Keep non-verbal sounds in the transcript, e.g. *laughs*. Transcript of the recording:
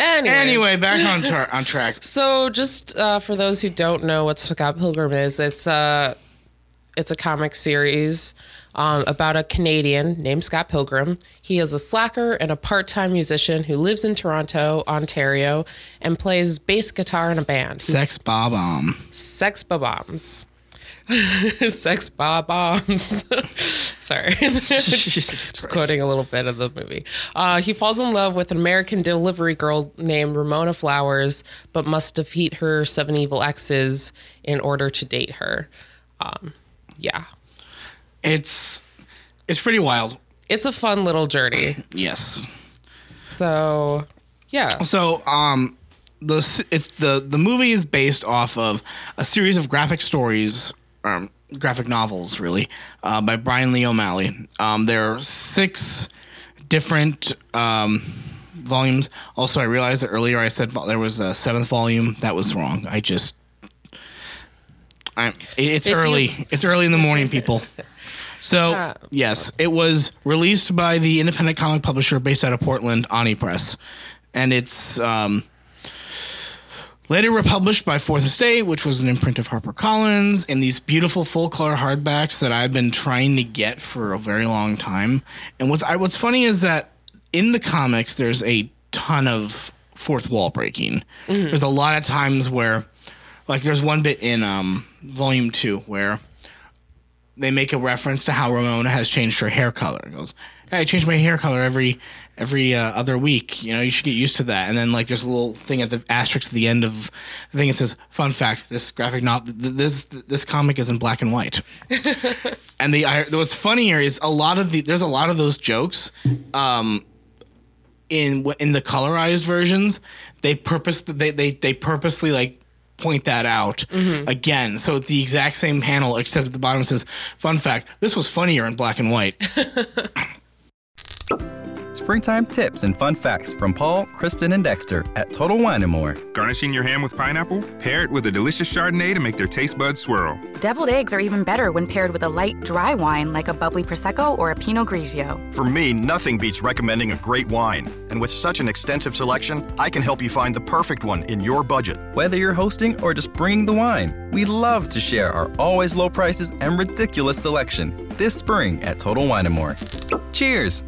Anyways. Anyway, back on tar- on track. *laughs* So, just uh, for those who don't know what Scott Pilgrim is, it's a it's a comic series um, about a Canadian named Scott Pilgrim. He is a slacker and a part time musician who lives in Toronto, Ontario, and plays bass guitar in a band. Sex bomb. bomb. Sex bombs. *laughs* Sex bombs. *laughs* Sorry. *laughs* *laughs* Just quoting a little bit of the movie. Uh, he falls in love with an American delivery girl named Ramona Flowers, but must defeat her seven evil exes in order to date her. Um, yeah. It's it's pretty wild. It's a fun little journey. Yes. So, yeah. So, um, the it's the the movie is based off of a series of graphic stories, um, graphic novels, really, uh, by Brian Lee O'Malley. Um, there are six different um, volumes. Also, I realized that earlier I said vo- there was a seventh volume. That was wrong. I just, I it- it's early. *laughs* it's early in the morning, people. So Yeah. yes, it was released by the independent comic publisher based out of Portland, Oni Press, and it's um, later republished by Fourth Estate, which was an imprint of HarperCollins, in these beautiful full color hardbacks that I've been trying to get for a very long time. And what's I, what's funny is that in the comics, there's a ton of fourth wall breaking. There's a lot of times where, like, there's one bit in um, volume two where they make a reference to how Ramona has changed her hair color. It goes, "Hey, I change my hair color every every uh, other week. You know, you should get used to that." And then like there's a little thing at the asterisk at the end of the thing. It says, "Fun fact: This graphic novel, this this comic is in black and white." *laughs* and the what's funnier is a lot of the there's a lot of those jokes. Um, in in the colorized versions, they purpose they they they purposely like point that out again. So the exact same panel, except at the bottom says, "Fun fact: This was funnier in black and white." *laughs* Springtime tips and fun facts from Paul, Kristen, and Dexter at Total Wine and More. Garnishing your ham with pineapple? Pair it with a delicious Chardonnay to make their taste buds swirl. Deviled eggs are even better when paired with a light, dry wine like a bubbly Prosecco or a Pinot Grigio. For me, nothing beats recommending a great wine. And with such an extensive selection, I can help you find the perfect one in your budget. Whether you're hosting or just bringing the wine, we love to share our always low prices and ridiculous selection this spring at Total Wine and More. Cheers!